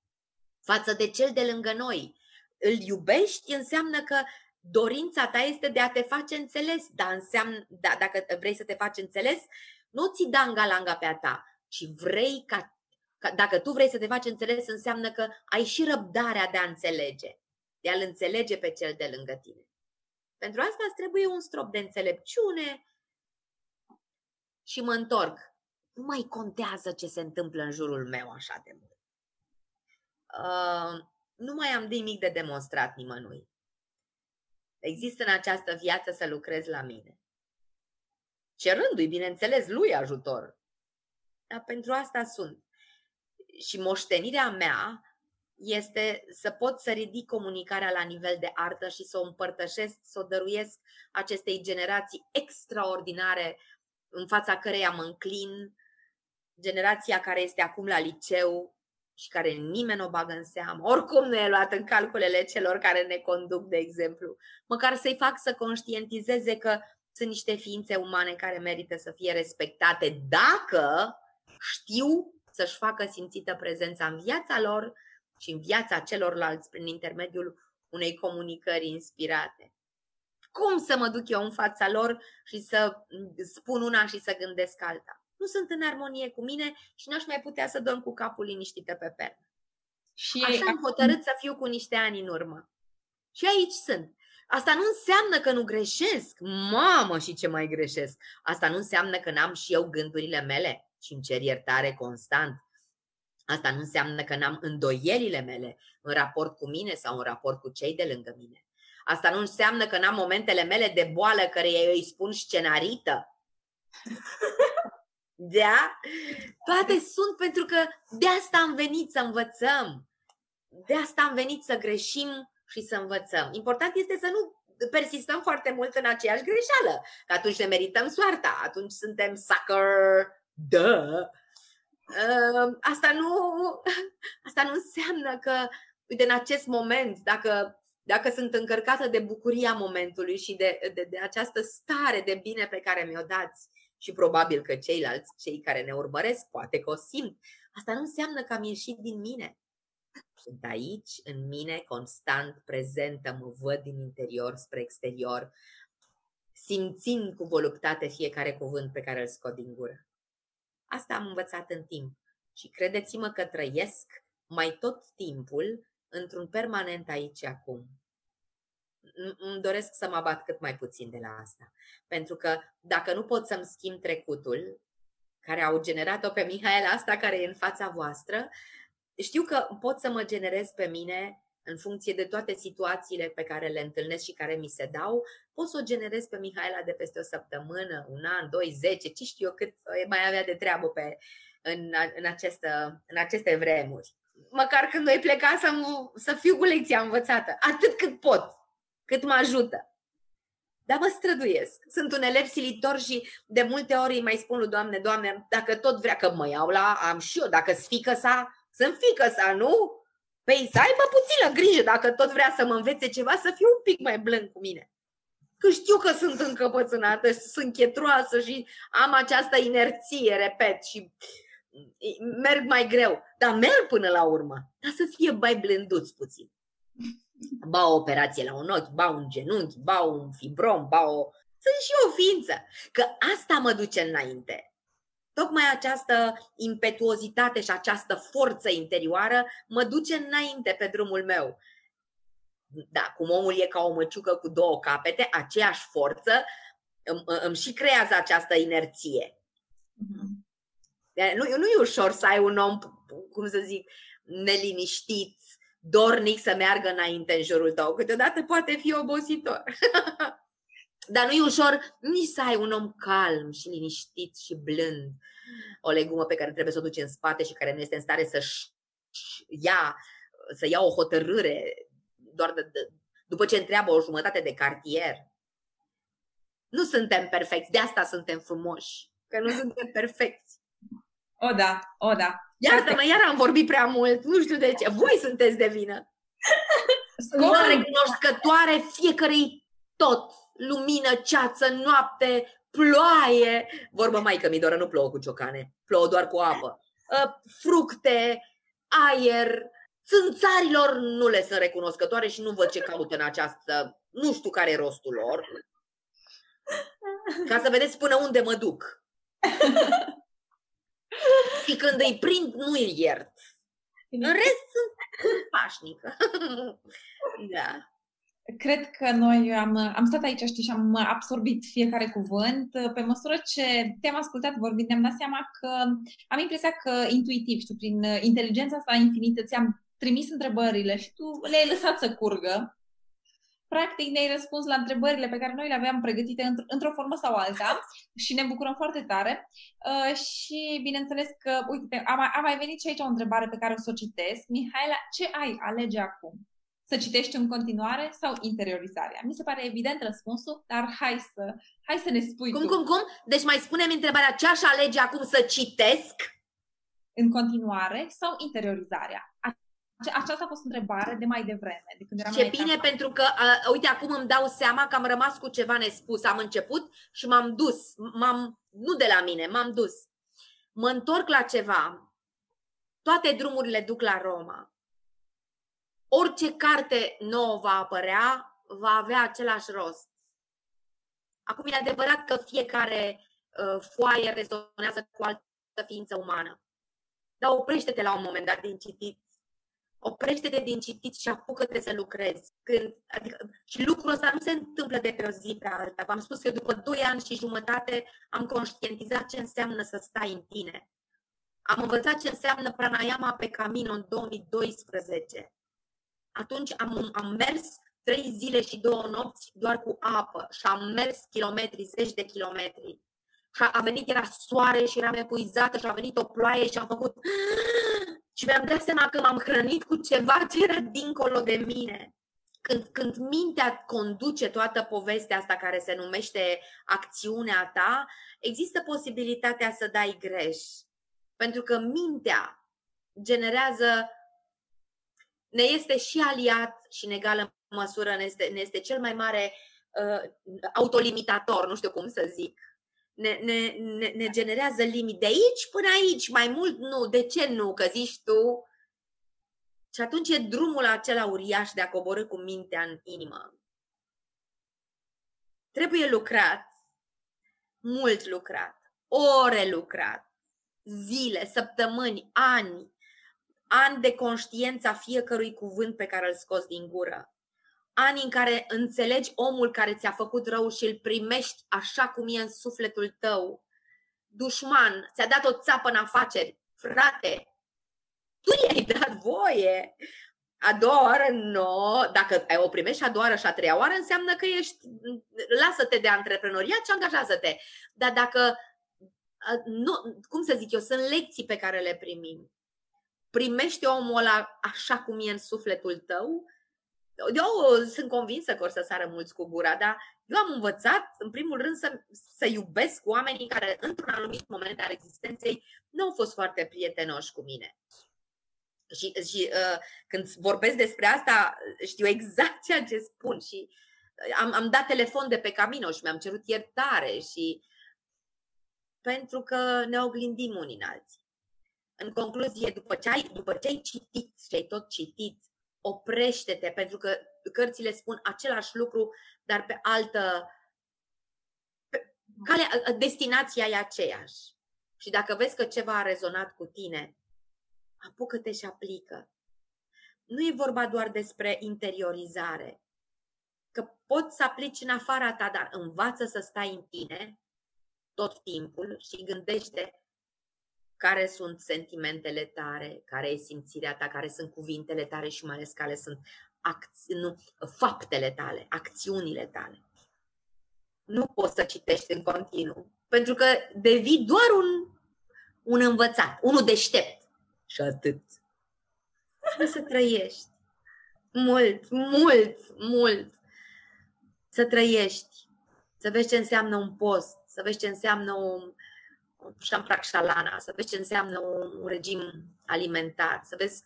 față de cel de lângă noi. Îl iubești înseamnă că dorința ta este de a te face înțeles, dar înseamnă, da, dacă vrei să te faci înțeles, nu ți danga-langa pe a ta, ci vrei ca, ca, dacă tu vrei să te faci înțeles, înseamnă că ai și răbdarea de a înțelege, de a-l înțelege pe cel de lângă tine. Pentru asta îți trebuie un strop de înțelepciune și mă întorc. Nu mai contează ce se întâmplă în jurul meu așa de mult. Uh, nu mai am nimic de demonstrat nimănui. Există în această viață să lucrez la mine. Cerându-i, bineînțeles, lui ajutor. Dar pentru asta sunt. Și moștenirea mea este să pot să ridic comunicarea la nivel de artă și să o împărtășesc, să o dăruiesc acestei generații extraordinare în fața căreia mă înclin, generația care este acum la liceu, și care nimeni nu o bagă în seamă, oricum nu e luat în calculele celor care ne conduc, de exemplu. Măcar să-i fac să conștientizeze că sunt niște ființe umane care merită să fie respectate dacă știu să-și facă simțită prezența în viața lor și în viața celorlalți prin intermediul unei comunicări inspirate. Cum să mă duc eu în fața lor și să spun una și să gândesc alta? nu sunt în armonie cu mine și n-aș mai putea să dorm cu capul liniștită pe pernă. Și Așa am hotărât să fiu cu niște ani în urmă. Și aici sunt. Asta nu înseamnă că nu greșesc. Mamă, și ce mai greșesc. Asta nu înseamnă că n-am și eu gândurile mele și îmi cer iertare constant. Asta nu înseamnă că n-am îndoielile mele în raport cu mine sau în raport cu cei de lângă mine. Asta nu înseamnă că n-am momentele mele de boală care eu îi spun scenarită. <laughs> Da? Toate sunt pentru că de asta am venit să învățăm. De asta am venit să greșim și să învățăm. Important este să nu persistăm foarte mult în aceeași greșeală, că atunci ne merităm soarta, atunci suntem sucker, da. Asta nu, <laughs> asta nu înseamnă că, uite, în acest moment, dacă, dacă sunt încărcată de bucuria momentului și de, de, de această stare de bine pe care mi-o dați, și probabil că ceilalți, cei care ne urmăresc, poate că o simt. Asta nu înseamnă că am ieșit din mine. Sunt aici, în mine, constant prezentă, mă văd din interior spre exterior, simțind cu voluptate fiecare cuvânt pe care îl scot din gură. Asta am învățat în timp și credeți-mă că trăiesc mai tot timpul într-un permanent aici acum îmi doresc să mă abat cât mai puțin de la asta. Pentru că dacă nu pot să-mi schimb trecutul, care au generat-o pe Mihaela asta care e în fața voastră, știu că pot să mă generez pe mine în funcție de toate situațiile pe care le întâlnesc și care mi se dau, pot să o generez pe Mihaela de peste o săptămână, un an, doi, zece, ce știu eu cât mai avea de treabă pe, în, în, acestă, în aceste vremuri. Măcar când voi pleca să, să fiu cu lecția învățată, atât cât pot cât mă ajută. Dar mă străduiesc. Sunt un elev silitor și de multe ori îi mai spun lui Doamne, Doamne, dacă tot vrea că mă iau la, am și eu, dacă fică sa, sunt fică sa, nu? Păi să aibă puțină grijă dacă tot vrea să mă învețe ceva, să fiu un pic mai blând cu mine. Că știu că sunt încăpățânată și sunt chetroasă și am această inerție, repet, și merg mai greu. Dar merg până la urmă. Dar să fie mai blânduți puțin ba o operație la un ochi, ba un genunchi, ba un fibrom, ba o... Sunt și o ființă. Că asta mă duce înainte. Tocmai această impetuozitate și această forță interioară mă duce înainte pe drumul meu. Da, cum omul e ca o măciucă cu două capete, aceeași forță îmi, îmi și creează această inerție. Mm-hmm. Nu, nu e ușor să ai un om, cum să zic, neliniștit, dornic să meargă înainte în jurul tău. Câteodată poate fi obositor. <laughs> Dar nu e ușor nici să ai un om calm și liniștit și blând. O legumă pe care trebuie să o duci în spate și care nu este în stare să ia, să ia o hotărâre doar de, de, după ce întreabă o jumătate de cartier. Nu suntem perfecți, de asta suntem frumoși, că nu suntem perfecți. O, da, o, da. Iartă-mă, iar am vorbit prea mult, nu știu de ce. Voi sunteți de vină. <laughs> Sunt recunoscătoare fiecărei tot. Lumină, ceață, noapte, ploaie. Vorbă mai că mi doar nu plouă cu ciocane, plouă doar cu apă. Ă, fructe, aer, țânțarilor nu le sunt recunoscătoare și nu văd ce caută în această, nu știu care e rostul lor. Ca să vedeți până unde mă duc. și când îi prind, nu îi iert. În rest sunt pașnică. <laughs> da. Cred că noi am, am stat aici, știi, și am absorbit fiecare cuvânt. Pe măsură ce te-am ascultat vorbind, ne-am dat seama că am impresia că intuitiv, știu, prin inteligența asta infinită, ți-am trimis întrebările și tu le-ai lăsat să curgă. Practic ne-ai răspuns la întrebările pe care noi le aveam pregătite într- într-o formă sau alta și ne bucurăm foarte tare. Uh, și bineînțeles că, uite, a mai, a mai venit și aici o întrebare pe care o să o citesc. Mihaela, ce ai alege acum? Să citești în continuare sau interiorizarea? Mi se pare evident răspunsul, dar hai să, hai să ne spui Cum, tu. cum, cum? Deci mai spune-mi întrebarea, ce aș alege acum să citesc? În continuare sau interiorizarea? Aceasta a fost întrebare de mai devreme. De când eram Ce bine, etapa. pentru că, uh, uite, acum îmi dau seama că am rămas cu ceva nespus. Am început și m-am dus. M-am, nu de la mine, m-am dus. Mă întorc la ceva. Toate drumurile duc la Roma. Orice carte nouă va apărea, va avea același rost. Acum e adevărat că fiecare uh, foaie rezonează cu altă ființă umană. Dar oprește-te la un moment dat din citit oprește-te din citit și apucă-te să lucrezi. Când, adică, și lucrul ăsta nu se întâmplă de pe o zi pe alta. V-am spus că după 2 ani și jumătate am conștientizat ce înseamnă să stai în tine. Am învățat ce înseamnă pranayama pe Camino în 2012. Atunci am, am mers trei zile și două nopți doar cu apă și am mers kilometri, zeci de kilometri. Și a venit, era soare și eram epuizată și a venit o ploaie și am făcut <gasps> și mi-am dat seama că m-am hrănit cu ceva ce era dincolo de mine. Când, când mintea conduce toată povestea asta care se numește acțiunea ta, există posibilitatea să dai greș. Pentru că mintea generează, ne este și aliat și în egală măsură ne este, ne este cel mai mare uh, autolimitator, nu știu cum să zic ne, ne, ne, ne generează limite de aici până aici, mai mult nu. De ce nu? Că zici tu. Și atunci e drumul acela uriaș de a coborâ cu mintea în inimă. Trebuie lucrat, mult lucrat, ore lucrat, zile, săptămâni, ani, ani de conștiența fiecărui cuvânt pe care îl scoți din gură ani în care înțelegi omul care ți-a făcut rău și îl primești așa cum e în sufletul tău. Dușman, ți-a dat o țapă în afaceri. Frate, tu i-ai dat voie. A doua oară, nu. Dacă ai o primești a doua oară și a treia oară, înseamnă că ești, lasă-te de antreprenoriat și angajează-te. Dar dacă, nu, cum să zic eu, sunt lecții pe care le primim. Primește omul ăla așa cum e în sufletul tău eu sunt convinsă că o să sară mulți cu gura, dar eu am învățat, în primul rând, să, să iubesc oamenii care, într-un anumit moment al existenței, nu au fost foarte prietenoși cu mine. Și, și uh, când vorbesc despre asta, știu exact ceea ce spun și uh, am, am dat telefon de pe Camino și mi-am cerut iertare și pentru că ne oglindim unii în alții. În concluzie, după ce ai, după ce ai citit și ai tot citit oprește-te, pentru că cărțile spun același lucru, dar pe altă. Pe, calea, destinația e aceeași. Și dacă vezi că ceva a rezonat cu tine, apucă-te și aplică. Nu e vorba doar despre interiorizare. că poți să aplici în afara ta, dar învață să stai în tine tot timpul și gândește care sunt sentimentele tare, care e simțirea ta, care sunt cuvintele tale și mai ales care sunt acți- nu, faptele tale, acțiunile tale. Nu poți să citești în continuu, pentru că devii doar un, un învățat, unul deștept. Și atât. Trebuie să trăiești. Mult, mult, mult. Să trăiești. Să vezi ce înseamnă un post, să vezi ce înseamnă un, șamprac șalana, să vezi ce înseamnă un, un regim alimentar, să vezi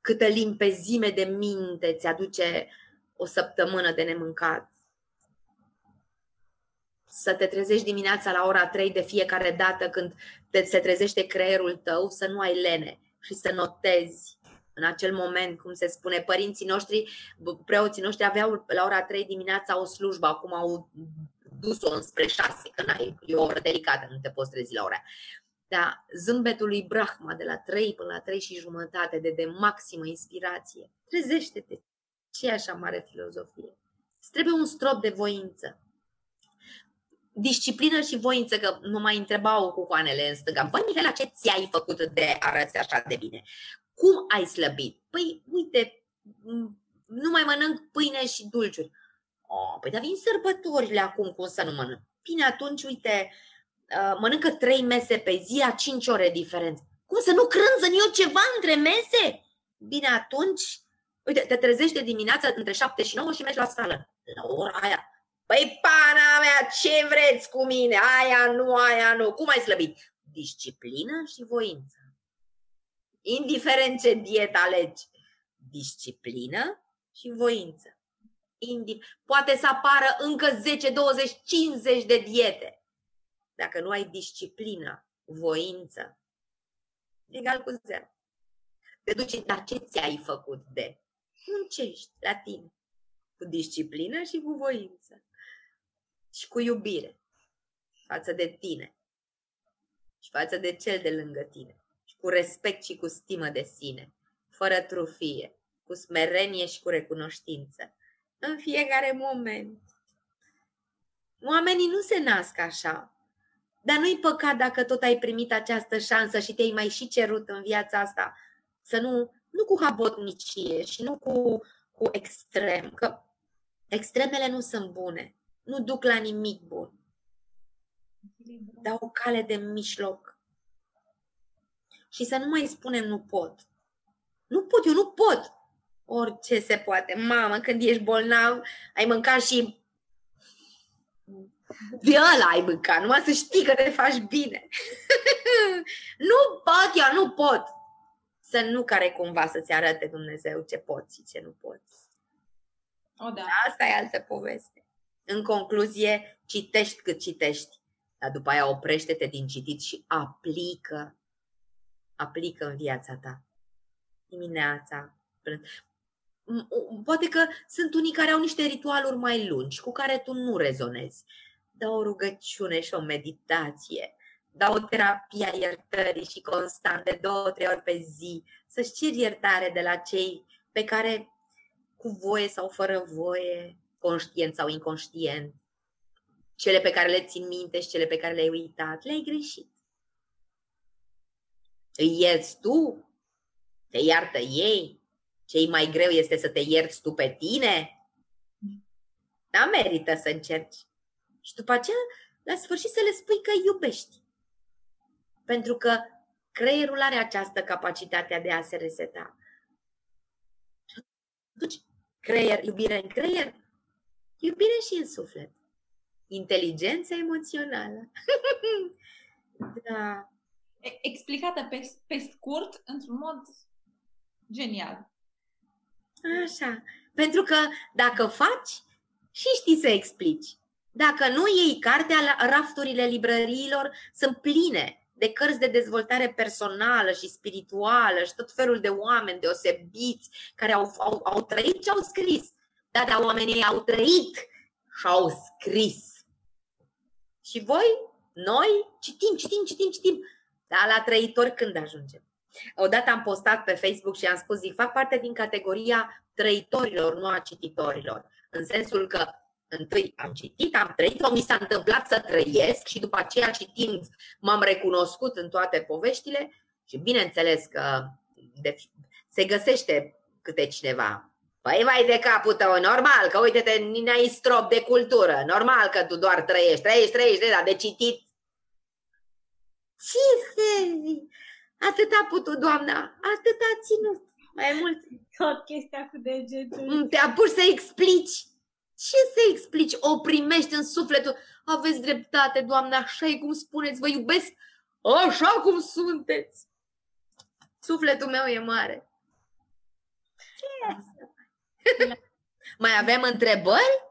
câtă limpezime de minte ți aduce o săptămână de nemâncat. Să te trezești dimineața la ora 3 de fiecare dată când te, se trezește creierul tău, să nu ai lene și să notezi în acel moment, cum se spune, părinții noștri, preoții noștri aveau la ora 3 dimineața o slujbă, acum au dus-o înspre 6, că n-ai, e o oră delicată, nu te poți trezi la ora dar zâmbetul lui Brahma de la 3 până la 3 și jumătate de, de maximă inspirație. Trezește-te! Ce e așa mare filozofie? Îți trebuie un strop de voință. Disciplină și voință, că mă mai întrebau cu coanele în stânga. Băi, Mihaela, ce ți-ai făcut de arăți așa de bine? Cum ai slăbit? Păi, uite, nu mai mănânc pâine și dulciuri. Oh, păi, dar vin sărbătorile acum, cum să nu mănânc? Bine, atunci, uite, Uh, mănâncă trei mese pe zi, a cinci ore diferență. Cum să nu crânzăn eu ceva între mese? Bine, atunci, uite, te trezești de dimineața între 7 și 9 și mergi la sală. La ora aia. Păi, pana mea, ce vreți cu mine? Aia nu, aia nu. Cum ai slăbit? Disciplină și voință. Indiferent ce dietă alegi. Disciplină și voință. Indi- Poate să apară încă 10, 20, 50 de diete dacă nu ai disciplină, voință, egal cu zero. Te duci, dar ce ți-ai făcut de? Muncești la tine, cu disciplină și cu voință. Și cu iubire față de tine și față de cel de lângă tine. Și cu respect și cu stimă de sine, fără trufie, cu smerenie și cu recunoștință. În fiecare moment. Oamenii nu se nasc așa. Dar nu-i păcat dacă tot ai primit această șansă și te-ai mai și cerut în viața asta să nu, nu cu habotnicie și nu cu, cu extrem, că extremele nu sunt bune, nu duc la nimic bun. Dar o cale de mijloc. Și să nu mai spunem nu pot. Nu pot, eu nu pot. Orice se poate. Mamă, când ești bolnav, ai mâncat și de ăla ai mâncat, numai să știi că te faci bine. <laughs> nu pot, eu nu pot. Să nu care cumva să-ți arate Dumnezeu ce poți și ce nu poți. O, da. Asta e altă poveste. În concluzie, citești cât citești, dar după aia oprește-te din citit și aplică. Aplică în viața ta. Dimineața. Poate că sunt unii care au niște ritualuri mai lungi cu care tu nu rezonezi dă o rugăciune și o meditație, dă o terapie a iertării și constant de două, trei ori pe zi, să-și ceri iertare de la cei pe care cu voie sau fără voie, conștient sau inconștient, cele pe care le țin minte și cele pe care le-ai uitat, le-ai greșit. Îi ierți tu? Te iartă ei? Ce mai greu este să te ierți tu pe tine? Da, merită să încerci. Și după aceea, la sfârșit, să le spui că îi iubești. Pentru că creierul are această capacitate de a se reseta. Și atunci, creier, iubire în creier, iubire și în suflet. Inteligență emoțională. <laughs> da. Explicată pe, pe scurt, într-un mod genial. Așa. Pentru că dacă faci, și știi să explici. Dacă nu iei cartea, rafturile librăriilor sunt pline de cărți de dezvoltare personală și spirituală și tot felul de oameni deosebiți care au, au, au trăit și au scris. Da, dar oamenii au trăit și au scris. Și voi, noi, citim, citim, citim, citim. Dar la trăitori când ajungem? Odată am postat pe Facebook și am spus, zic, fac parte din categoria trăitorilor, nu a cititorilor. în sensul că întâi am citit, am trăit-o, mi s-a întâmplat să trăiesc și după aceea citind m-am recunoscut în toate poveștile și bineînțeles că de, se găsește câte cineva. Păi vai de capul tău, normal, că uite-te, n-ai strop de cultură, normal că tu doar trăiești, trăiești, trăiești, dar de citit. Ce să Atât a putut, doamna, atât a ținut. Mai mult. Tot chestia cu degetul. Mm, te apuci să explici. Ce să explici? O primești în sufletul. Aveți dreptate, doamna, așa e cum spuneți, vă iubesc așa cum sunteți. Sufletul meu e mare. <laughs> Mai avem întrebări?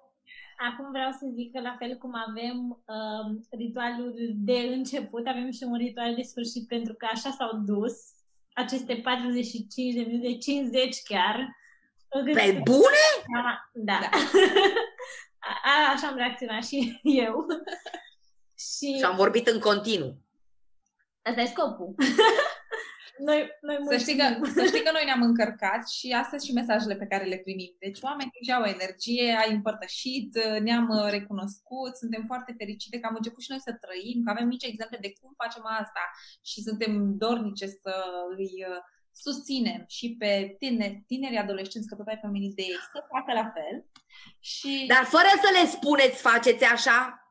Acum vreau să zic că la fel cum avem uh, ritualul de început, avem și un ritual de sfârșit pentru că așa s-au dus aceste 45 de minute, 50 chiar. Pe bune? Da. da. <laughs> A, așa am reacționat și <laughs> eu. și... și am vorbit în continuu. Asta e scopul. <laughs> Noi, noi să, știi că, să știi că noi <laughs> ne-am încărcat și astea și mesajele pe care le primim. Deci oamenii deja au energie, ai împărtășit, ne-am uh, recunoscut, suntem foarte fericite că am început și noi să trăim, că avem mici exemple de cum facem asta și suntem dornice să îi uh, susținem și pe tineri, tineri adolescenți, că tot ai pomenit de ei, să facă la fel. Și... Dar fără să le spuneți, faceți așa?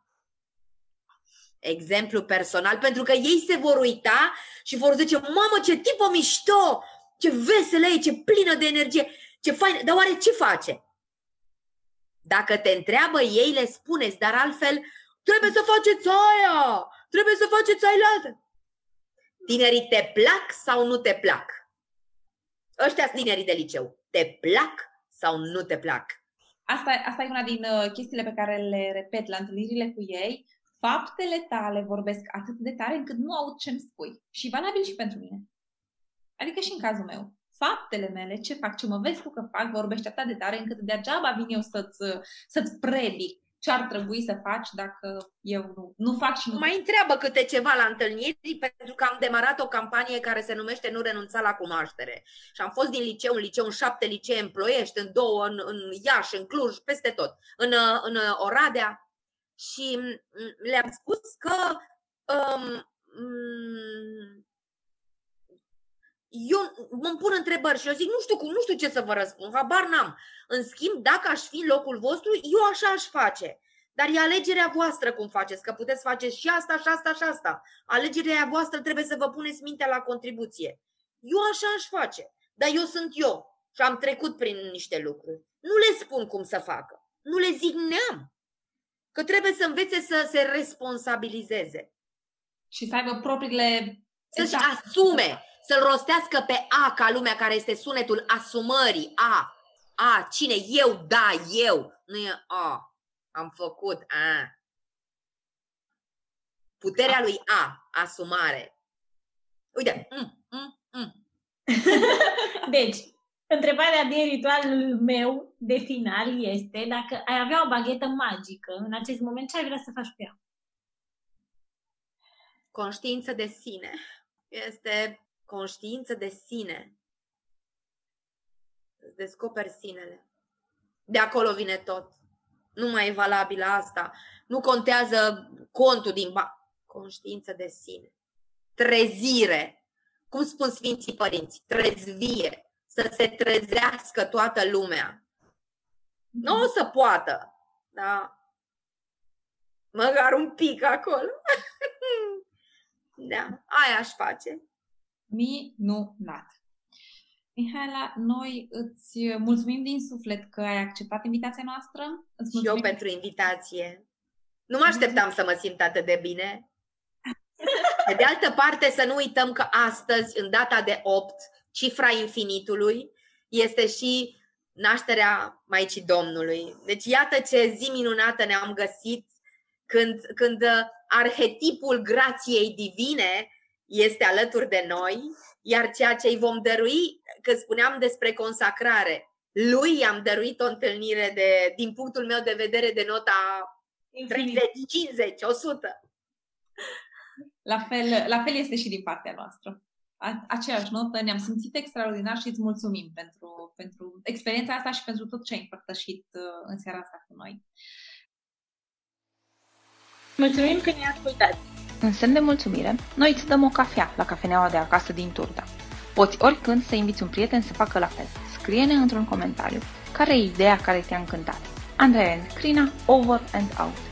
Exemplu personal, pentru că ei se vor uita și vor zice, mamă, ce tipă mișto, ce veselă e, ce plină de energie, ce fain, dar oare ce face? Dacă te întreabă ei, le spuneți, dar altfel, trebuie să faceți aia, trebuie să faceți aia. Tinerii te plac sau nu te plac? Ăștia sunt tinerii de liceu. Te plac sau nu te plac? Asta, asta e una din uh, chestiile pe care le repet la întâlnirile cu ei faptele tale vorbesc atât de tare încât nu aud ce-mi spui. Și valabil și pentru mine. Adică și în cazul meu. Faptele mele, ce fac, ce mă vezi tu că fac, vorbește atât de tare încât degeaba vin eu să-ți, să-ți predic ce ar trebui să faci dacă eu nu, nu fac și nu... Mai întreabă câte ceva la întâlniri, pentru că am demarat o campanie care se numește Nu renunța la cunoaștere. Și am fost din liceu în liceu, în șapte licee în Ploiești, în două, în, în Iași, în Cluj, peste tot. În, în Oradea, și le-am spus că um, eu mă pun întrebări și eu zic, nu știu cum, nu știu ce să vă răspund, habar n-am. În schimb, dacă aș fi în locul vostru, eu așa aș face. Dar e alegerea voastră cum faceți, că puteți face și asta, și asta, și asta. Alegerea voastră trebuie să vă puneți mintea la contribuție. Eu așa aș face, dar eu sunt eu și am trecut prin niște lucruri. Nu le spun cum să facă, nu le zic neam că trebuie să învețe să se responsabilizeze. Și să aibă propriile... Să-și exact. asume, să-l rostească pe A ca lumea care este sunetul asumării. A. A. Cine? Eu, da, eu. Nu e A. Am făcut A. Puterea lui A. Asumare. Uite. Mm, mm, mm. <laughs> deci, Întrebarea din ritualul meu de final este dacă ai avea o baghetă magică în acest moment, ce ai vrea să faci cu ea? Conștiință de sine. Este conștiință de sine. Îți descoperi sinele. De acolo vine tot. Nu mai e valabilă asta. Nu contează contul din ba. Conștiință de sine. Trezire. Cum spun Sfinții Părinți? Trezvie să se trezească toată lumea. Nu o să poată, da? Măcar un pic acolo. <laughs> da, aia aș face. Minunat. Mihaela, noi îți mulțumim din suflet că ai acceptat invitația noastră. Îți Și eu pentru invitație. Nu mă așteptam să mă simt atât de bine. <laughs> Pe de altă parte, să nu uităm că astăzi, în data de 8, cifra infinitului este și nașterea Maicii Domnului. Deci iată ce zi minunată ne-am găsit când, când arhetipul grației divine este alături de noi, iar ceea ce îi vom dărui, că spuneam despre consacrare, lui i-am dăruit o întâlnire de, din punctul meu de vedere, de nota 30, 50, 100. La fel, la fel este și din partea noastră. Aceeași notă, ne-am simțit extraordinar și îți mulțumim pentru, pentru experiența asta și pentru tot ce ai împărtășit uh, în seara asta cu noi. Mulțumim că ne-ai ascultat! În semn de mulțumire, noi îți dăm o cafea la cafeneaua de acasă din Turda. Poți oricând să inviți un prieten să facă la fel. Scrie-ne într-un comentariu care e ideea care te-a încântat. Andrei and Crina, over and out.